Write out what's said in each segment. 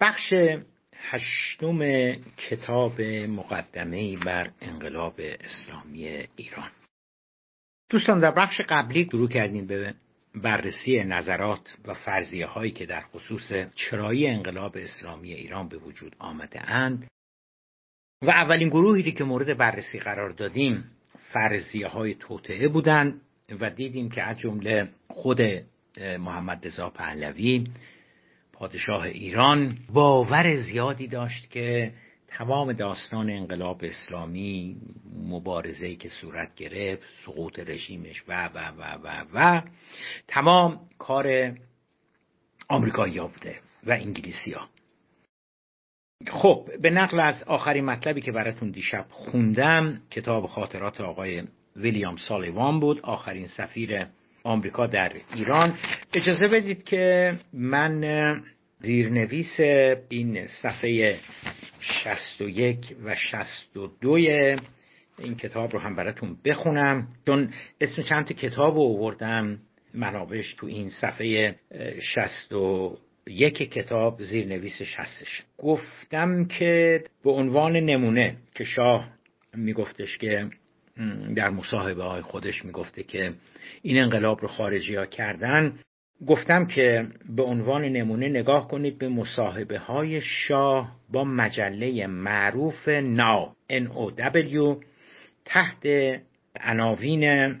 بخش هشتم کتاب مقدمه بر انقلاب اسلامی ایران. دوستان در بخش قبلی شروع کردیم به بررسی نظرات و فرضیه هایی که در خصوص چرایی انقلاب اسلامی ایران به وجود آمده اند. و اولین گروهی که مورد بررسی قرار دادیم فرضیه های توطعه بودند و دیدیم که از جمله خود محمد رضا پهلوی پادشاه ایران باور زیادی داشت که تمام داستان انقلاب اسلامی مبارزه‌ای که صورت گرفت سقوط رژیمش و و و و و تمام کار آمریکایی بوده و انگلیسی ها خب به نقل از آخرین مطلبی که براتون دیشب خوندم کتاب خاطرات آقای ویلیام سالیوان بود آخرین سفیر آمریکا در ایران. اجازه بدید که من زیرنویس این صفحه 61 و 62 این کتاب رو هم براتون بخونم. چون اسم چند کتاب رو آوردم منابش تو این صفحه 61 کتاب زیرنویسش هستش گفتم که به عنوان نمونه که شاه میگفتش که در مصاحبه های خودش می‌گفته که این انقلاب رو خارجی ها کردن. گفتم که به عنوان نمونه نگاه کنید به مصاحبه های شاه با مجله معروف ناو NOW تحت عناوین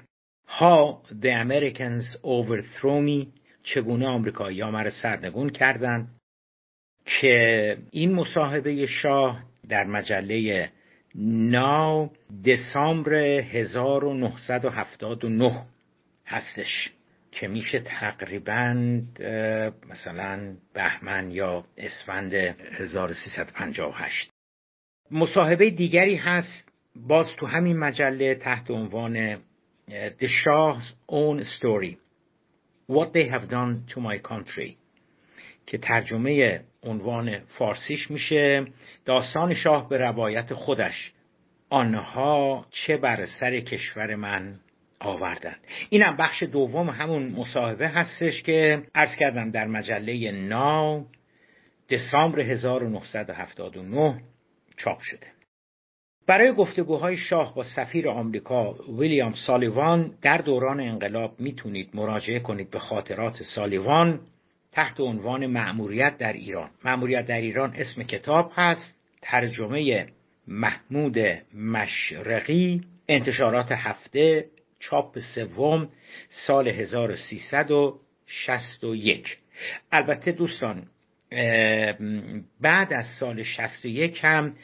How the Americans Overthrow Me چگونه آمریکایی ها مرا سرنگون کردند. که این مصاحبه شاه در مجله ناو دسامبر 1979 هستش که میشه تقریبا مثلا بهمن یا اسفند 1358 مصاحبه دیگری هست باز تو همین مجله تحت عنوان The Shah's Own Story What They Have Done to My Country که tرجمه عنوان فارسیش میشه داستان شاه به روایت خودش. آنها چه بر سر کشور من آوردند. اینم بخش دوم همون مصاحبه هستش که عرض کردم در مجله ناو دسامبر 1979 چاپ شده. برای گفتگوهای شاه با سفیر آمریکا ویلیام سالیوان در دوران انقلاب می‌تونید مراجعه کنید به خاطرات سالیوان. تحت عنوان مأموریت در ایران. مأموریت در ایران اسم کتاب هست ترجمه محمود مشرقی انتشارات هفته چاپ سوم سال 1361 البته دوستان بعد از سال 61 هم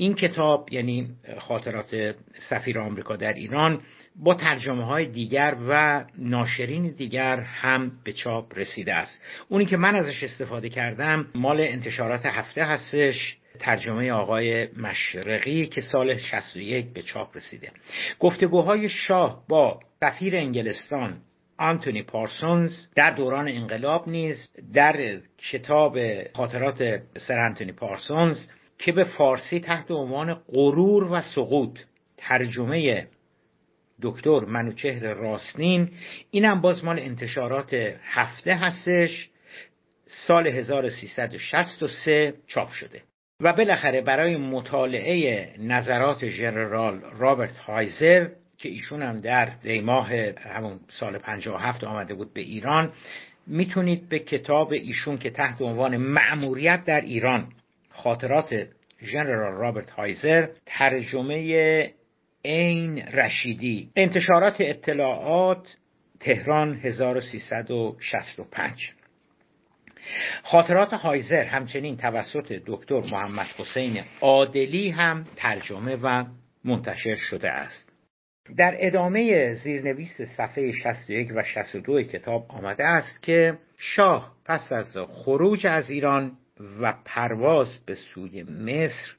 این کتاب یعنی خاطرات سفیر آمریکا در ایران با ترجمه های دیگر و ناشرین دیگر هم به چاپ رسیده است. اونی که من ازش استفاده کردم مال انتشارات هفته هستش ترجمه آقای مشرقی که سال 61 به چاپ رسیده. گفتگوهای شاه با سفیر انگلستان آنتونی پارسونز در دوران انقلاب نیز در کتاب خاطرات سر آنتونی پارسونز که به فارسی تحت عنوان غرور و سقوط ترجمه دکتر منوچهر راستین اینم باز مال انتشارات هفته هستش سال 1363 چاپ شده. و بالاخره برای مطالعه نظرات ژنرال رابرت هایزر که ایشون هم در دیماه همون سال 57 آمده بود به ایران می‌تونید به کتاب ایشون که تحت عنوان معموریت در ایران خاطرات ژنرال رابرت هایزر ترجمه عین رشیدی. انتشارات اطلاعات تهران 1365 خاطرات هایزر همچنین توسط دکتر محمد حسین عادلی هم ترجمه و منتشر شده است. در ادامه زیرنویس صفحه 61 و 62 کتاب آمده است که شاه پس از خروج از ایران و پرواز به سوی مصر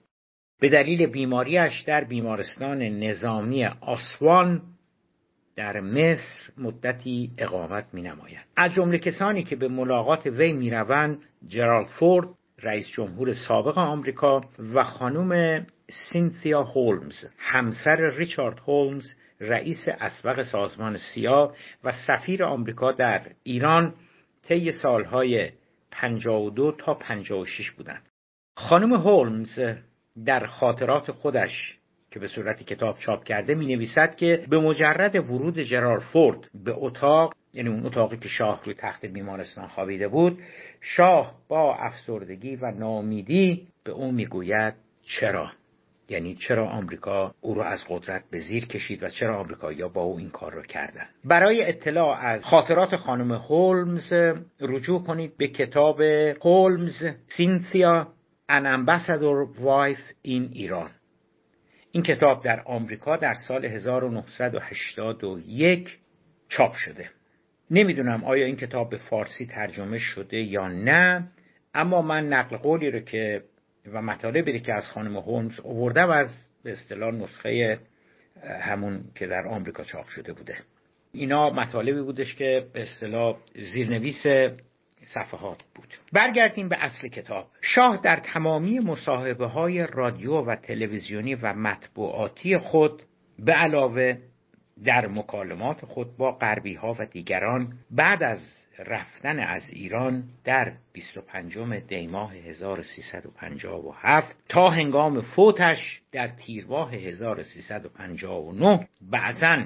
به دلیل بیماریش در بیمارستان نظامی آسوان در مصر مدتی اقامت می نماید. از جمله کسانی که به ملاقات وی می روند جرالد فورد رئیس جمهور سابق آمریکا و خانم سینثیا هولمز همسر ریچارد هولمز رئیس اسبق سازمان سیا و سفیر آمریکا در ایران طی سالهای 52 تا 56 بودن. خانم هولمز در خاطرات خودش که به صورت کتاب چاپ کرده می نویسد که به مجرد ورود جرار فورد به اتاق یعنی اون اتاقی که شاه روی تخت بیمارستان خوابیده بود شاه با افسردگی و نامیدی به او می‌گوید چرا؟ یعنی چرا آمریکا او را از قدرت به زیر کشید و چرا آمریکایی‌ها با او این کار را کردن؟ برای اطلاع از خاطرات خانم هولمز رجوع کنید به کتاب هولمز سینثیا ان امبسادور وایف این ایران این کتاب در آمریکا در سال 1981 چاپ شده. نمی‌دونم آیا این کتاب به فارسی ترجمه شده یا نه اما من نقل قولی رو که و مطالبی که از خانم هولمز و از به اصطلاح نسخه همون که در آمریکا چاپ شده بوده. اینا مطالبی بودش که به اصطلاح زیرنویس صفحات بود. برگردیم به اصل کتاب. شاه در تمامی مصاحبه های رادیو و تلویزیونی و مطبوعاتی خود به علاوه در مکالمات خود با غربی ها و دیگران بعد از رفتن از ایران در 25 دیماه 1357 تا هنگام فوتش در تیرواح 1359 بعضا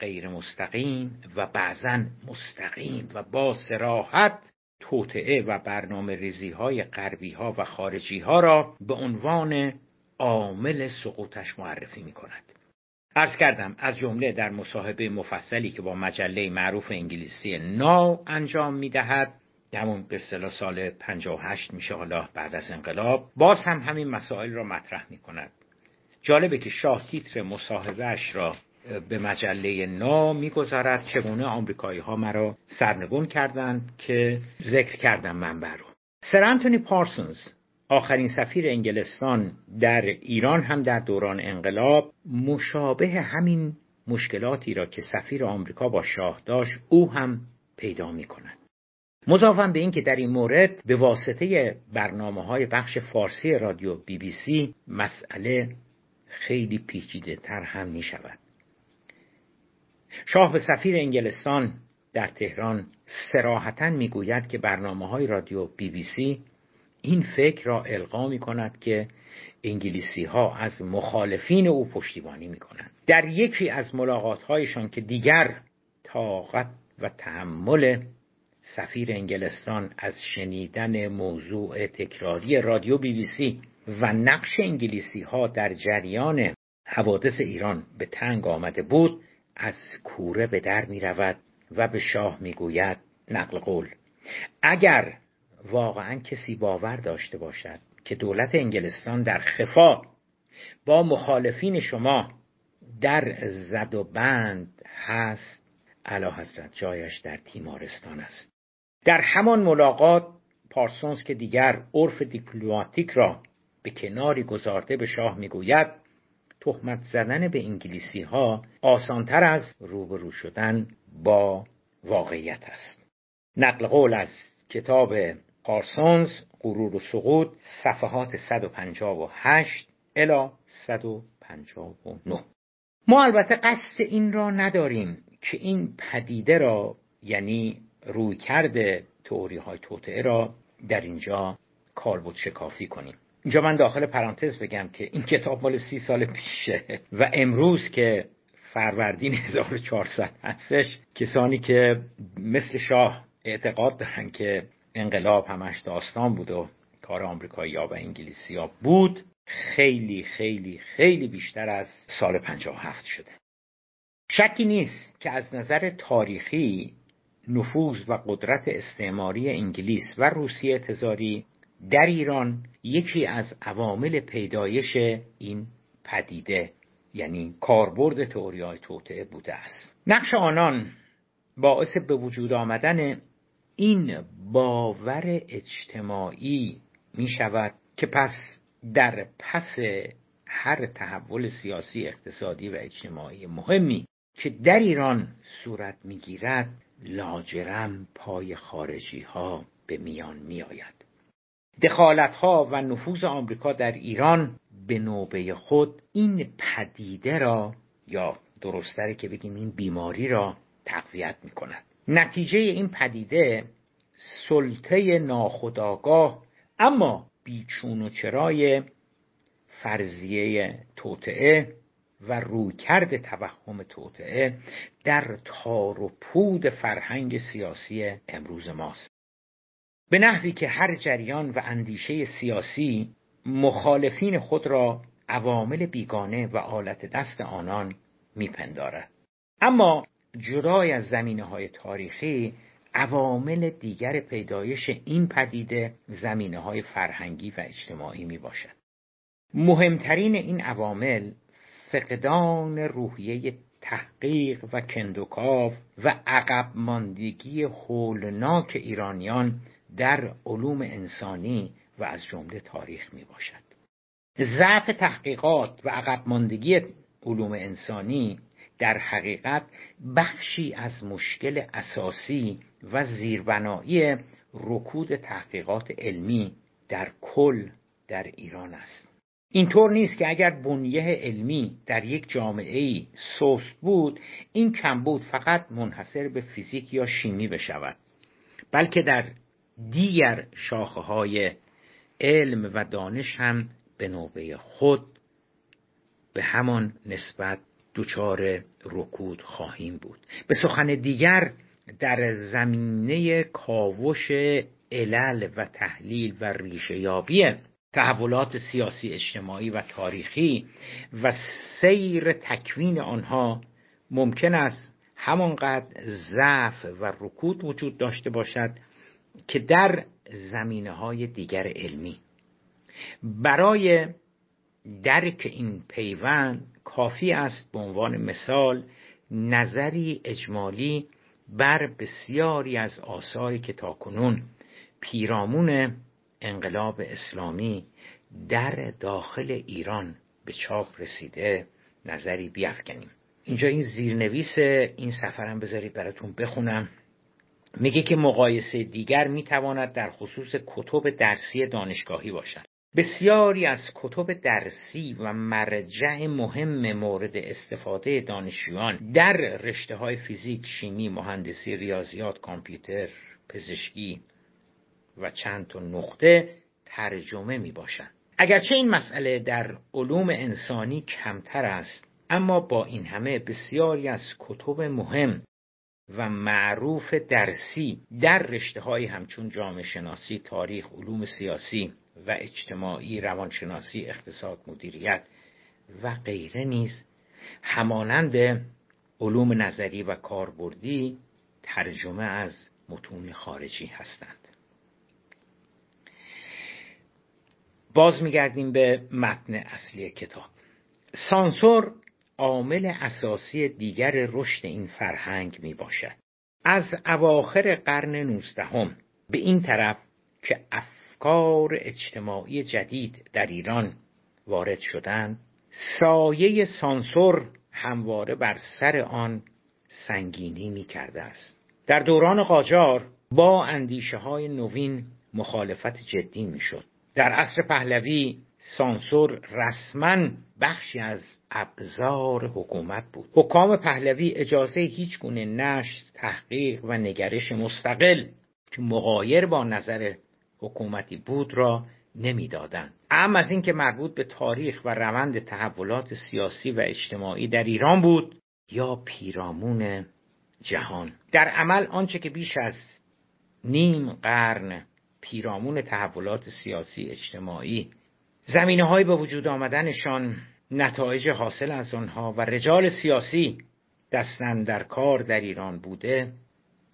غیر مستقیم و بعضا مستقیم و با سراحت توطعه و برنامه ریزی های غربی ها و خارجی ها را به عنوان عامل سقوطش معرفی می کند. ارز کردم از جمله در مصاحبه مفصلی که با مجله معروف انگلیسی ناو انجام می دهد همون به سال 58 میشه حالا بعد از انقلاب باز هم همین مسائل را مطرح می کند جالبه که شاه تیتر مصاحبهش را به مجله نا می‌گذارد چگونه آمریکایی ها مرا سرنگون کردند که ذکر کردم منبع رو. سر انتونی پارسونز آخرین سفیر انگلستان در ایران هم در دوران انقلاب مشابه همین مشکلاتی را که سفیر آمریکا با شاه داشت او هم پیدا می کند. مضافم به اینکه در این مورد به واسطه برنامه های بخش فارسی رادیو بی بی سی مسئله خیلی پیچیده تر هم می شود. شاه به سفیر انگلستان در تهران سراحتا می‌گوید که برنامه های رادیو بی بی سی این فکر را القا می کند که انگلیسی ها از مخالفین او پشتیبانی می کنند در یکی از ملاقات هایشان که دیگر طاقت و تحمل سفیر انگلستان از شنیدن موضوع تکراری رادیو بی بی سی و نقش انگلیسی ها در جریان حوادث ایران به تنگ آمده بود از کوره به در می رود و به شاه می گوید نقل قول اگر واقعا کسی باور داشته باشد که دولت انگلستان در خفا با مخالفین شما در زد و بند هست علا حضرت جایش در تیمارستان است. در همان ملاقات پارسونز که دیگر عرف دیپلماتیک را به کناری گذارده به شاه می‌گوید تهمت زدن به انگلیسی ها آسانتر از روبرو شدن با واقعیت است. نقل قول از کتاب پارسونز غرور و سقوط صفحات 158 الی 159 ما البته قصد این را نداریم که این پدیده را یعنی روی کرده تئوری های توطعه را در اینجا کالبد شکافی کنیم. اینجا من داخل پرانتز بگم که این کتاب مال سی سال پیشه و امروز که فروردین 1400 هستش کسانی که مثل شاه اعتقاد دارن که انقلاب همش داستان بود و کار آمریکایی و انگلیسی ها بود خیلی خیلی خیلی بیشتر از سال 57 شده. شکی نیست که از نظر تاریخی نفوذ و قدرت استعماری انگلیس و روسیه تزاری در ایران یکی از عوامل پیدایش این پدیده یعنی کاربرد تئوریای توطعه بوده است. نقش آنان باعث به وجود آمدن این باور اجتماعی می شود که پس در پس هر تحول سیاسی اقتصادی و اجتماعی مهمی که در ایران صورت می‌گیرد لاجرم پای خارجی ها به میان می آید دخالت ها و نفوذ آمریکا در ایران به نوبه خود این پدیده را یا درستره که بگیم این بیماری را تقویت می کند نتیجه این پدیده سلطه ناخداگاه اما بیچون و چرای فرضیه توطعه و رویکرد توهم توطعه در تار و پود فرهنگ سیاسی امروز ماست. به نحوی که هر جریان و اندیشه سیاسی مخالفین خود را عوامل بیگانه و آلت دست آنان میپندارد. اما جدای از زمینه های تاریخی عوامل دیگر پیدایش این پدیده زمینه های فرهنگی و اجتماعی می باشد. مهمترین این عوامل فقدان روحیه تحقیق و کندوکاو و عقب ماندگی هولناک ایرانیان در علوم انسانی و از جمله تاریخ می باشد. ضعف تحقیقات و عقب ماندگی علوم انسانی در حقیقت بخشی از مشکل اساسی و زیربنایی رکود تحقیقات علمی در کل در ایران است. اینطور نیست که اگر بنیه علمی در یک جامعه ای سست بود این کمبود فقط منحصر به فیزیک یا شیمی بشود بلکه در دیگر شاخه های علم و دانش هم به نوبه خود به همان نسبت دچار رکود خواهیم بود. به سخن دیگر در زمینه کاوش علل و تحلیل و ریشهیابی تحولات سیاسی اجتماعی و تاریخی و سیر تکوین آنها ممکن است همانقدر ضعف و رکود وجود داشته باشد که در زمینه های دیگر علمی. برای درک این پیوند کافی است به عنوان مثال نظری اجمالی بر بسیاری از آثاری که تاکنون پیرامون انقلاب اسلامی در داخل ایران به چاپ رسیده نظری بیافکنیم. اینجا این زیرنویس این سفرم بذارید براتون بخونم. میگه که مقایسه دیگر می‌تواند در خصوص کتب درسی دانشگاهی باشد. بسیاری از کتب درسی و مرجع مهم مورد استفاده دانشجویان در رشته های فیزیک، شیمی، مهندسی، ریاضیات، کامپیوتر، پزشکی و چند تا نقطه ترجمه می باشند. اگرچه این مسئله در علوم انسانی کمتر است اما با این همه بسیاری از کتب مهم و معروف درسی در رشته های همچون جامعه شناسی، تاریخ، علوم سیاسی و اجتماعی، روانشناسی، اقتصاد، مدیریت و غیره نیز همانند علوم نظری و کاربردی ترجمه از متون خارجی هستند. باز میگردیم به متن اصلی کتاب. سانسور عامل اساسی دیگر رشد این فرهنگ می باشد از اواخر قرن نوزدهم به این طرف که افکار اجتماعی جدید در ایران وارد شدند. سایه سانسور همواره بر سر آن سنگینی می کرده است. در دوران قاجار با اندیشه های نوین مخالفت جدی می شد در عصر پهلوی سانسور رسما بخشی از ابزار حکومت بود. حکام پهلوی اجازه هیچ گونه نشر تحقیق و نگرش مستقل که مقایر با نظر حکومتی بود را نمی‌دادند. اما از اینکه مربوط به تاریخ و روند تحولات سیاسی و اجتماعی در ایران بود یا پیرامون جهان. در عمل آنچه که بیش از نیم قرن پیرامون تحولات سیاسی اجتماعی زمینه های به وجود آمدنشان نتایج حاصل از آنها و رجال سیاسی دستن در کار در ایران بوده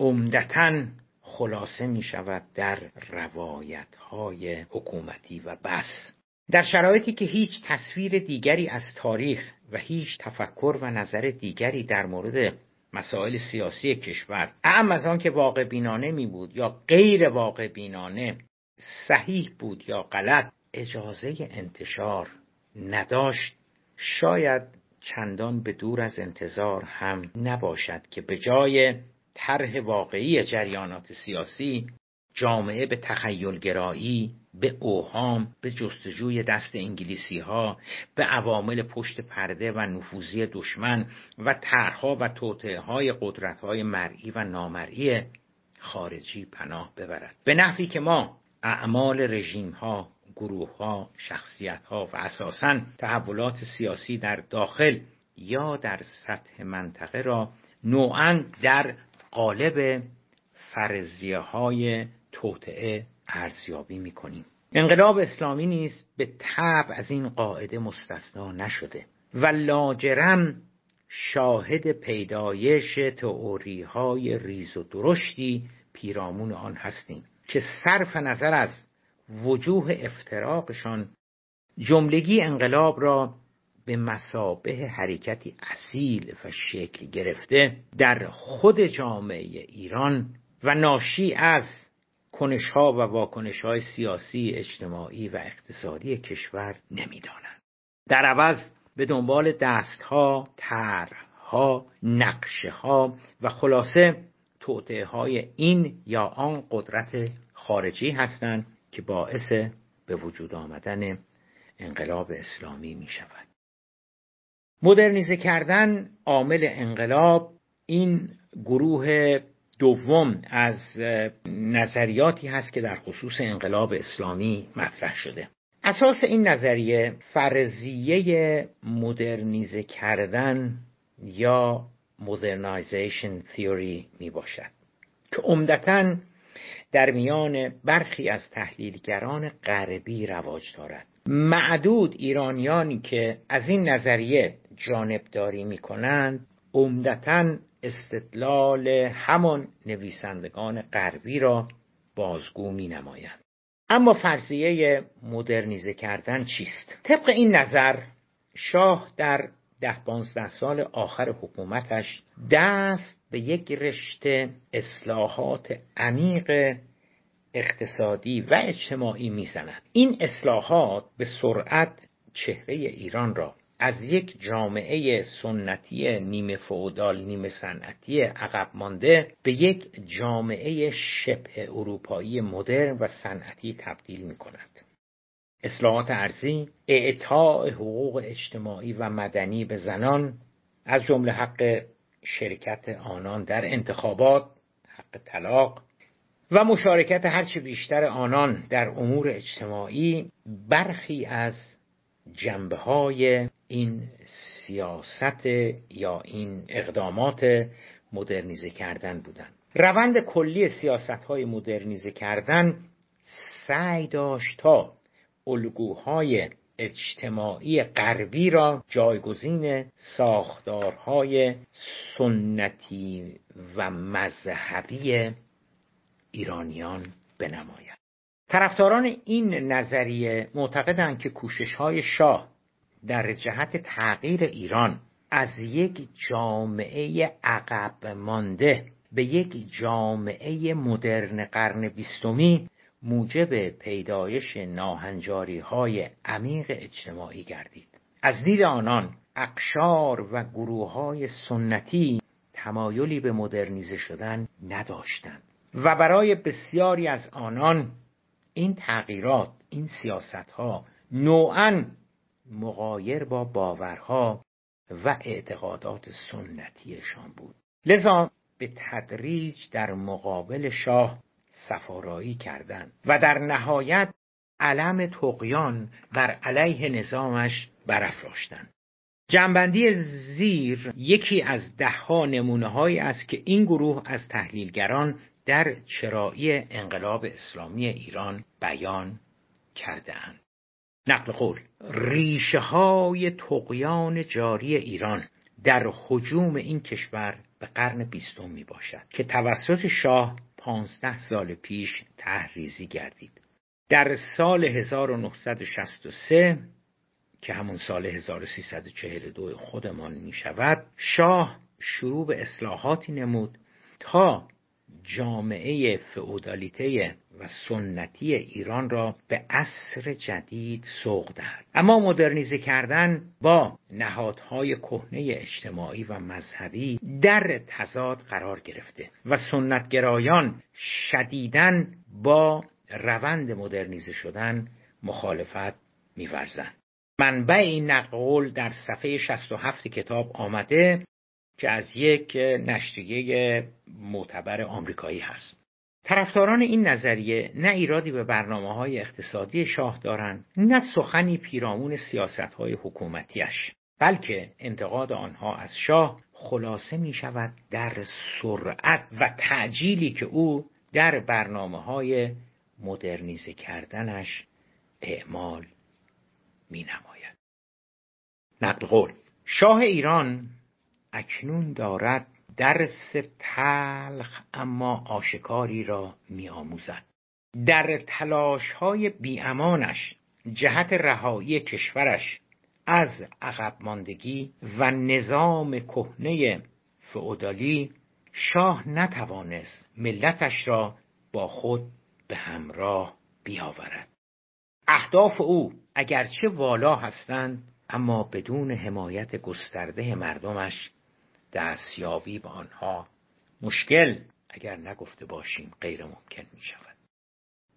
عمدتا خلاصه می شود در روایت های حکومتی و بس. در شرایطی که هیچ تصویر دیگری از تاریخ و هیچ تفکر و نظر دیگری در مورد مسائل سیاسی کشور اعم از آن که واقع بینانه می بود یا غیر واقع بینانه صحیح بود یا غلط اجازه انتشار نداشت. شاید چندان به دور از انتظار هم نباشد که به جای طرح واقعی جریانات سیاسی جامعه به تخیلگرایی به اوهام به جستجوی دست انگلیسی ها به عوامل پشت پرده و نفوذی دشمن و طرحها و توطعه های قدرت های مرئی و نامرئی خارجی پناه ببرد. به نحوی که ما اعمال رژیم ها گروه ها شخصیت ها و اساسا تحولات سیاسی در داخل یا در سطح منطقه را نوعا در قالب فرضیه های توطعه ارزیابی می کنیم انقلاب اسلامی نیز به طب از این قاعده مستثنا نشده و لاجرم شاهد پیدایش تئوری های ریز و درشتی پیرامون آن هستیم که صرف نظر از وجوه افتراقشان جملگی انقلاب را به مسابه حرکتی اصیل و شکل گرفته در خود جامعه ایران و ناشی از کنش ها و واکنش های سیاسی، اجتماعی و اقتصادی کشور نمی‌دانند. در عوض به دنبال دست ها، ها، نقشه ها و خلاصه توطعه های این یا آن قدرت خارجی هستند که باعث به وجود آمدن انقلاب اسلامی می شود. مدرنیزه کردن عامل انقلاب این گروه دوم از نظریاتی هست که در خصوص انقلاب اسلامی مطرح شده. اساس این نظریه فرضیه مدرنیزه کردن یا مدرنایزیشن تیوری می باشد که عمدتا در میان برخی از تحلیلگران غربی رواج دارد. معدود ایرانیانی که از این نظریه جانبداری می کنند عمدتا استدلال همان نویسندگان غربی را بازگو می نمایند اما فرضیه مدرنیزه کردن چیست؟ طبق این نظر شاه در ده پانزده سال آخر حکومتش دست به یک رشته اصلاحات عمیق اقتصادی و اجتماعی می‌زند این اصلاحات به سرعت چهره ایران را از یک جامعه سنتی نیمه فعودال نیمه صنعتی عقب مانده به یک جامعه شبه اروپایی مدرن و صنعتی تبدیل می کند. اصلاحات ارزی، اعطاع حقوق اجتماعی و مدنی به زنان از جمله حق شرکت آنان در انتخابات، حق طلاق و مشارکت هرچه بیشتر آنان در امور اجتماعی برخی از جنبه های این سیاست یا این اقدامات مدرنیزه کردن بودند روند کلی سیاست های مدرنیزه کردن سعی داشت تا الگوهای اجتماعی غربی را جایگزین ساختارهای سنتی و مذهبی ایرانیان بنماید. طرفداران این نظریه معتقدند که کوشش های شاه در جهت تغییر ایران از یک جامعه عقب مانده به یک جامعه مدرن قرن بیستمی موجب پیدایش ناهنجاری های عمیق اجتماعی گردید. از دید آنان اقشار و گروه های سنتی تمایلی به مدرنیزه شدن نداشتند و برای بسیاری از آنان این تغییرات این سیاست ها نوعا مقایر با باورها و اعتقادات سنتیشان بود. لذا به تدریج در مقابل شاه سفارایی کردند و در نهایت علم تقیان بر علیه نظامش برافراشتند. جنبندی زیر یکی از دهها نمونه هایی است که این گروه از تحلیلگران در چرایی انقلاب اسلامی ایران بیان کردهاند. نقل قول. ریشه های تقیان جاری ایران در حجوم این کشور به قرن بیستم می باشد که توسط شاه پانزده سال پیش تحریزی گردید. در سال 1963 که همون سال 1342 خودمان می شود شاه شروع به اصلاحاتی نمود تا جامعه فئودالیته و سنتی ایران را به عصر جدید سوق دهد. اما مدرنیزه کردن با نهادهای کهنه اجتماعی و مذهبی در تضاد قرار گرفته و سنتگرایان شدیدن با روند مدرنیزه شدن مخالفت میورزند. منبع این نقل در صفحه 67 کتاب آمده که از یک نشریه معتبر آمریکایی هست. طرفداران این نظریه نه ایرادی به برنامه های اقتصادی شاه دارند نه سخنی پیرامون سیاست های حکومتیش بلکه انتقاد آنها از شاه خلاصه می شود در سرعت و تعجیلی که او در برنامه های مدرنیزه کردنش اعمال می نماید نقل قول شاه ایران اکنون دارد درس تلخ اما آشکاری را می آموزد در تلاش های بیامانش جهت رهایی کشورش از عقب ماندگی و نظام کهنه فئودالی شاه نتوانست ملتش را با خود به همراه بیاورد. اهداف او اگرچه والا هستند اما بدون حمایت گسترده مردمش دستیابی به آنها مشکل اگر نگفته باشیم غیر ممکن می شود.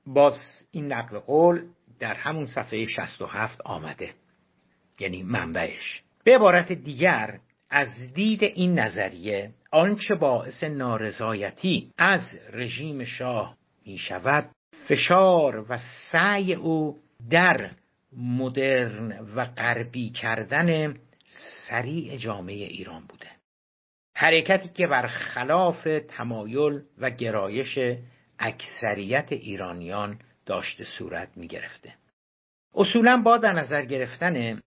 باز این نقل قول در همون صفحه 67 آمده یعنی منبعش. به عبارت دیگر از دید این نظریه آنچه باعث نارضایتی از رژیم شاه می شود فشار و سعی او در مدرن و غربی کردن سریع جامعه ایران بوده. حرکتی که بر خلاف تمایل و گرایش اکثریت ایرانیان داشته صورت می گرفته. اصولا با در نظر گرفتن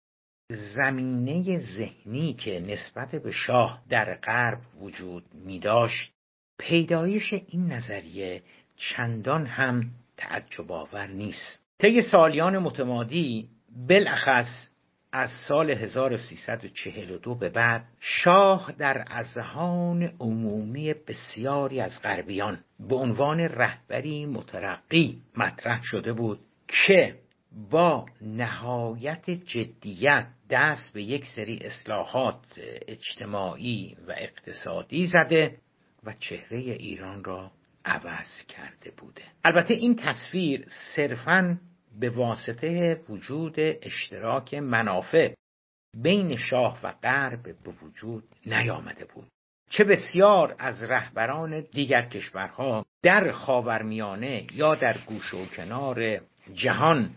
زمینه ذهنی که نسبت به شاه در غرب وجود می داشت پیدایش این نظریه چندان هم تعجب آور نیست طی سالیان متمادی بالاخص از سال 1342 به بعد شاه در اذهان عمومی بسیاری از غربیان به عنوان رهبری مترقی مطرح شده بود که با نهایت جدیت دست به یک سری اصلاحات اجتماعی و اقتصادی زده و چهره ایران را عوض کرده بوده. البته این تصویر صرفاً به واسطه وجود اشتراک منافع بین شاه و غرب به وجود نیامده بود. چه بسیار از رهبران دیگر کشورها در خاورمیانه یا در گوش و کنار جهان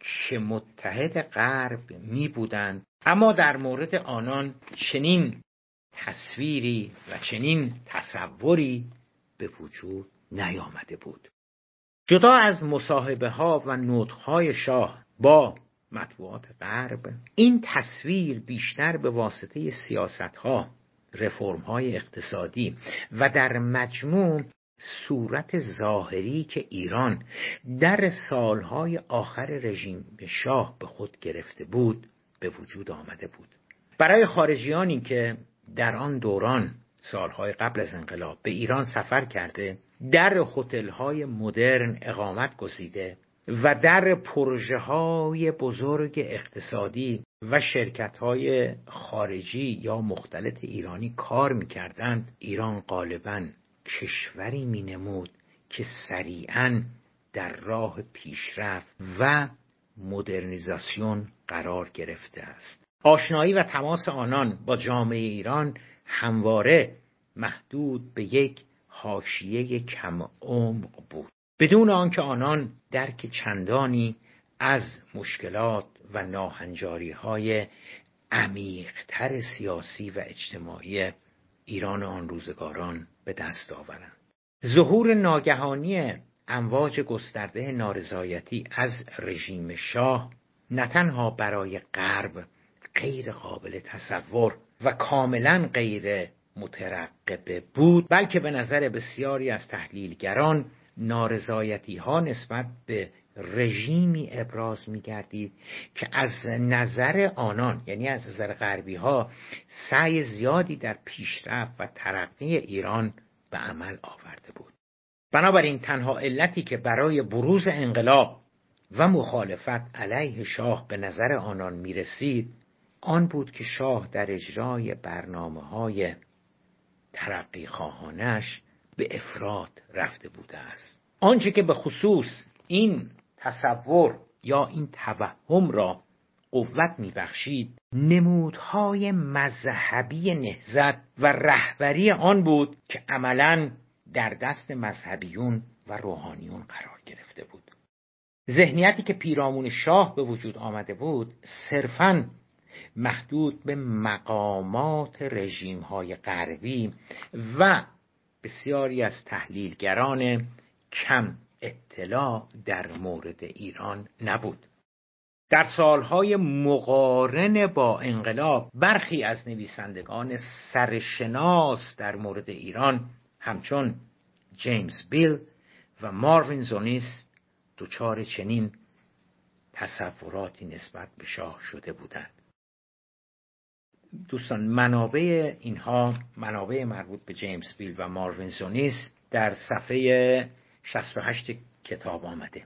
که متحد غرب می بودند اما در مورد آنان چنین تصویری و چنین تصوری به وجود نیامده بود. جدا از مصاحبه ها و نطقهای شاه با مطبوعات غرب این تصویر بیشتر به واسطه سیاست ها رفرم های اقتصادی و در مجموع صورت ظاهری که ایران در سالهای آخر رژیم شاه به خود گرفته بود به وجود آمده بود. برای خارجیانی که در آن دوران سالهای قبل از انقلاب به ایران سفر کرده در های مدرن اقامت گزیده و در پروژه های بزرگ اقتصادی و شرکت های خارجی یا مختلط ایرانی کار می‌کردند. ایران غالبا کشوری مینمود که سریعا در راه پیشرفت و مدرنیزاسیون قرار گرفته است. آشنایی و تماس آنان با جامعه ایران همواره محدود به یک حاشیه کم عمق بود. بدون آنکه آنان درک چندانی از مشکلات و ناهنجاری های عمیقتر سیاسی و اجتماعی ایران آن روزگاران به دست آورند. ظهور ناگهانی امواج گسترده نارضایتی از رژیم شاه نه تنها برای غرب غیر قابل تصور و کاملا غیر مترقبه بود بلکه به نظر بسیاری از تحلیلگران نارضایتی ها نسبت به رژیمی ابراز می گردید که از نظر آنان یعنی از نظر غربی ها سعی زیادی در پیشرفت و ترقی ایران به عمل آورده بود. بنابراین تنها علتی که برای بروز انقلاب و مخالفت علیه شاه به نظر آنان می رسید آن بود که شاه در اجرای برنامه های ترقی خواهانش به افراد رفته بوده است. آنچه که به خصوص این تصور یا این توهم را قوت میبخشید نمودهای مذهبی نهزت و رهبری آن بود که عملا در دست مذهبیون و روحانیون قرار گرفته بود. ذهنیتی که پیرامون شاه به وجود آمده بود صرفا محدود به مقامات رژیم های غربی و بسیاری از تحلیلگران کم اطلاع در مورد ایران نبود. در سالهای مقارن با انقلاب برخی از نویسندگان سرشناس در مورد ایران همچون جیمز بیل و ماروین زونیس دچار چنین تصوراتی نسبت به شاه شده بودند. دوستان منابع اینها منابع مربوط به جیمز بیل و ماروین زونیس در صفحه 68 کتاب آمده.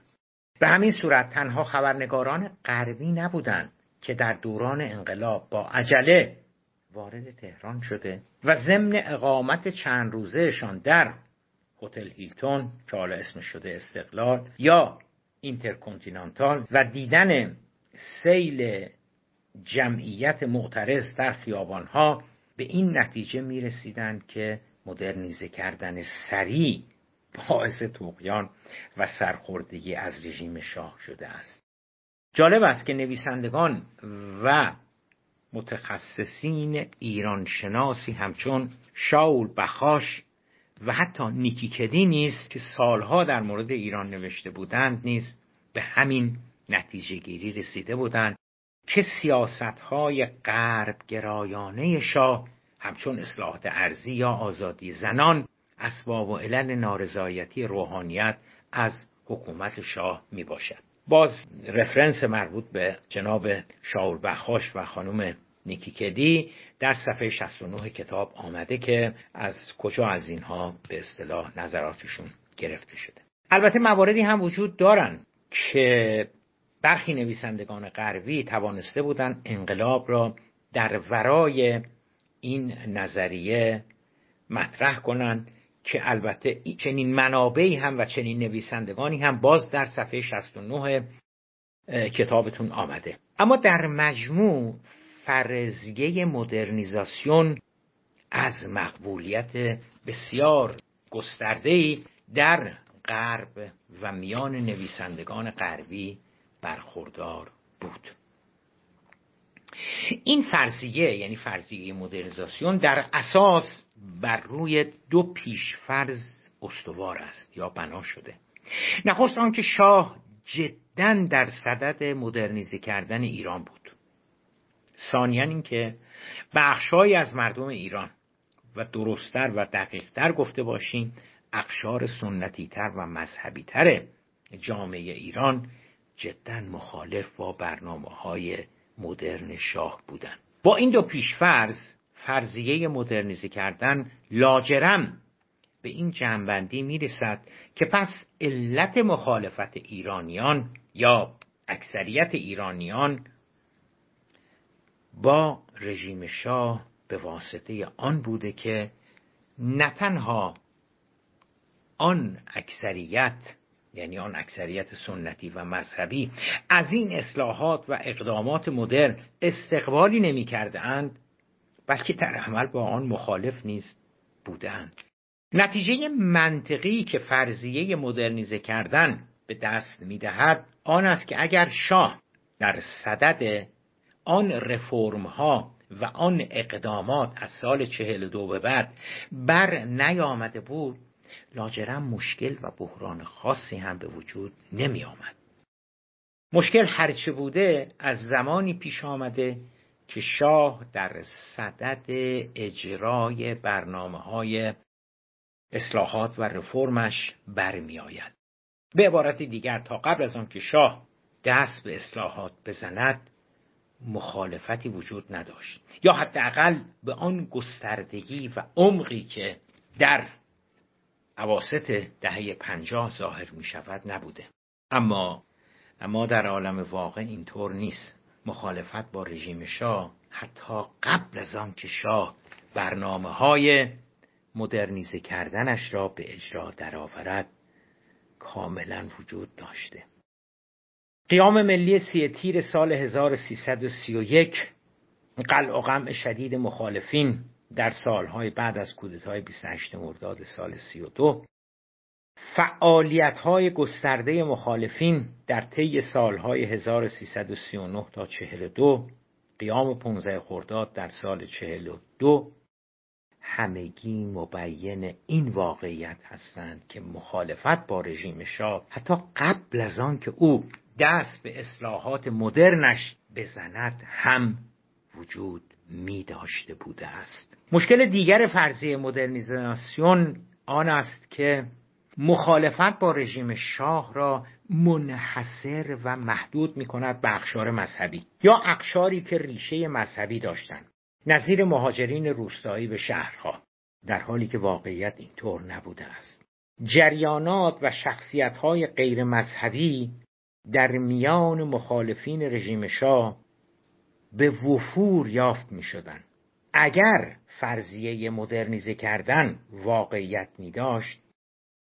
به همین صورت تنها خبرنگاران غربی نبودند که در دوران انقلاب با عجله وارد تهران شده و ضمن اقامت چند روزهشان در هتل هیلتون که حالا اسمش شده استقلال یا اینترکنتینانتال و دیدن سیل جمعیت معترض در خیابانها به این نتیجه می رسیدند که مدرنیزه کردن سریع باعث توقیان و سرخوردگی از رژیم شاه شده است. جالب است که نویسندگان و متخصصین ایران شناسی همچون شاول بخاش و حتی نیکیکدی نیست که سالها در مورد ایران نوشته بودند نیز به همین نتیجه گیری رسیده بودند. که سیاست های غرب گرایانه شاه همچون اصلاحات ارزی یا آزادی زنان اسباب و علل نارضایتی روحانیت از حکومت شاه می باشد باز رفرنس مربوط به جناب شاول بخاش و خانم نیکیکدی در صفحه 69 کتاب آمده که از کجا از اینها به اصطلاح نظراتشون گرفته شده. البته مواردی هم وجود دارن که برخی نویسندگان غربی توانسته بودند انقلاب را در ورای این نظریه مطرح کنند که البته چنین منابعی هم و چنین نویسندگانی هم باز در صفحه 69 کتابتون آمده. اما در مجموع فرضیه مدرنیزاسیون از مقبولیت بسیار گسترده‌ای در غرب و میان نویسندگان غربی برخوردار بود. این فرضیه یعنی فرضیه مدرنیزاسیون در اساس بر روی دو پیشفرض استوار است یا بنا شده. نخست آنکه شاه جدا در صدد مدرنیزه کردن ایران بود. ثانیا اینکه بخشهایی از مردم ایران و درستتر و دقیقتر گفته باشیم اقشار سنتیتر و مذهبیتر جامعه ایران جدا مخالف با برنامه های مدرن شاه بودند با این دو پیشفرض فرضیه مدرنیزه کردن لاجرم به این جنبندی می‌رسد که پس علت مخالفت ایرانیان یا اکثریت ایرانیان با رژیم شاه به واسطه آن بوده که نه تنها آن اکثریت یعنی آن اکثریت سنتی و مذهبی از این اصلاحات و اقدامات مدرن استقبالی نمی اند بلکه در عمل با آن مخالف نیست بودند نتیجه منطقی که فرضیه مدرنیزه کردن به دست می دهد آن است که اگر شاه در صدد آن رفرم ها و آن اقدامات از سال چهل دو به بعد بر نیامده بود لاجرم مشکل و بحران خاصی هم به وجود نمی آمد. مشکل هرچه بوده از زمانی پیش آمده که شاه در صدد اجرای برنامه های اصلاحات و رفرمش برمی آید. به عبارت دیگر تا قبل از آن که شاه دست به اصلاحات بزند مخالفتی وجود نداشت یا حداقل به آن گستردگی و عمقی که در عواست دهه پنجاه ظاهر می شود نبوده. اما اما در عالم واقع اینطور نیست. مخالفت با رژیم شاه حتی قبل از آن که شاه برنامه های مدرنیزه کردنش را به اجرا درآورد کاملا وجود داشته. قیام ملی سی تیر سال 1331 قلع و قمع شدید مخالفین در سالهای بعد از کودتای 28 مرداد سال 32 فعالیت های گسترده مخالفین در طی سالهای 1339 تا 42 قیام 15 خرداد در سال 42 همگی مبین این واقعیت هستند که مخالفت با رژیم شاه حتی قبل از آن که او دست به اصلاحات مدرنش بزند هم وجود می داشته بوده است. مشکل دیگر فرضی مدرنیزاسیون آن است که مخالفت با رژیم شاه را منحصر و محدود می کند به اقشار مذهبی یا اقشاری که ریشه مذهبی داشتند. نظیر مهاجرین روستایی به شهرها در حالی که واقعیت اینطور نبوده است. جریانات و شخصیتهای غیر مذهبی در میان مخالفین رژیم شاه به وفور یافت می شدن. اگر فرضیه مدرنیزه کردن واقعیت می داشت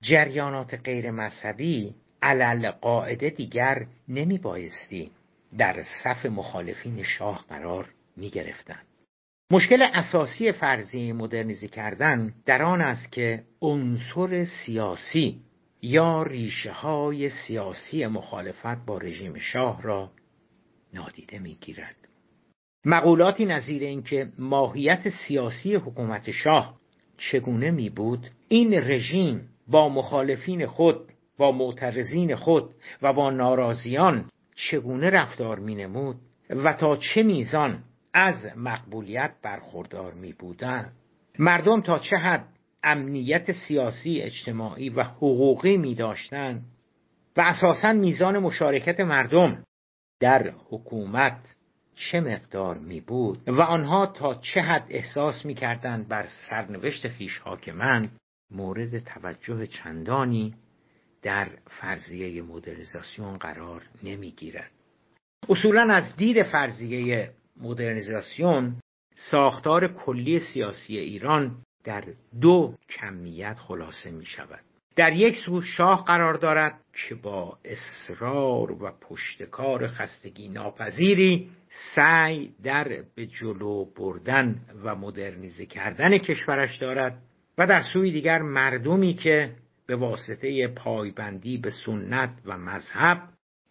جریانات غیر مذهبی علل قاعده دیگر نمی بایستی در صف مخالفین شاه قرار می گرفتن. مشکل اساسی فرضی مدرنیزه کردن در آن است که عنصر سیاسی یا ریشه های سیاسی مخالفت با رژیم شاه را نادیده می گیرد. مقولاتی نظیر اینکه ماهیت سیاسی حکومت شاه چگونه می بود؟ این رژیم با مخالفین خود با معترضین خود و با ناراضیان چگونه رفتار می نمود و تا چه میزان از مقبولیت برخوردار می بودن؟ مردم تا چه حد امنیت سیاسی اجتماعی و حقوقی می داشتن؟ و اساسا میزان مشارکت مردم در حکومت چه مقدار می بود و آنها تا چه حد احساس می کردند بر سرنوشت خیش حاکمند مورد توجه چندانی در فرضیه مدرنیزاسیون قرار نمی گیرد. اصولا از دید فرضیه مدرنیزاسیون ساختار کلی سیاسی ایران در دو کمیت خلاصه می شود. در یک سو شاه قرار دارد که با اصرار و پشتکار خستگی ناپذیری سعی در به جلو بردن و مدرنیزه کردن کشورش دارد و در سوی دیگر مردمی که به واسطه پایبندی به سنت و مذهب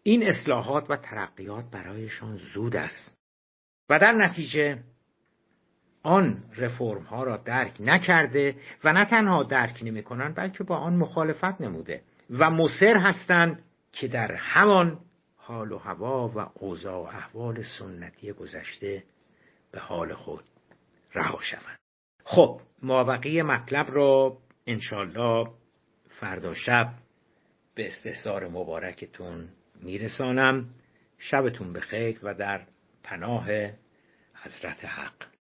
این اصلاحات و ترقیات برایشان زود است. و در نتیجه آن رفرم ها را درک نکرده و نه تنها درک نمی کنند بلکه با آن مخالفت نموده و مصر هستند که در همان حال و هوا و اوضاع و احوال سنتی گذشته به حال خود رها شوند. خب مابقی مطلب را انشالله فردا شب به استحصار مبارکتون میرسانم. شبتون بخیر و در پناه حضرت حق.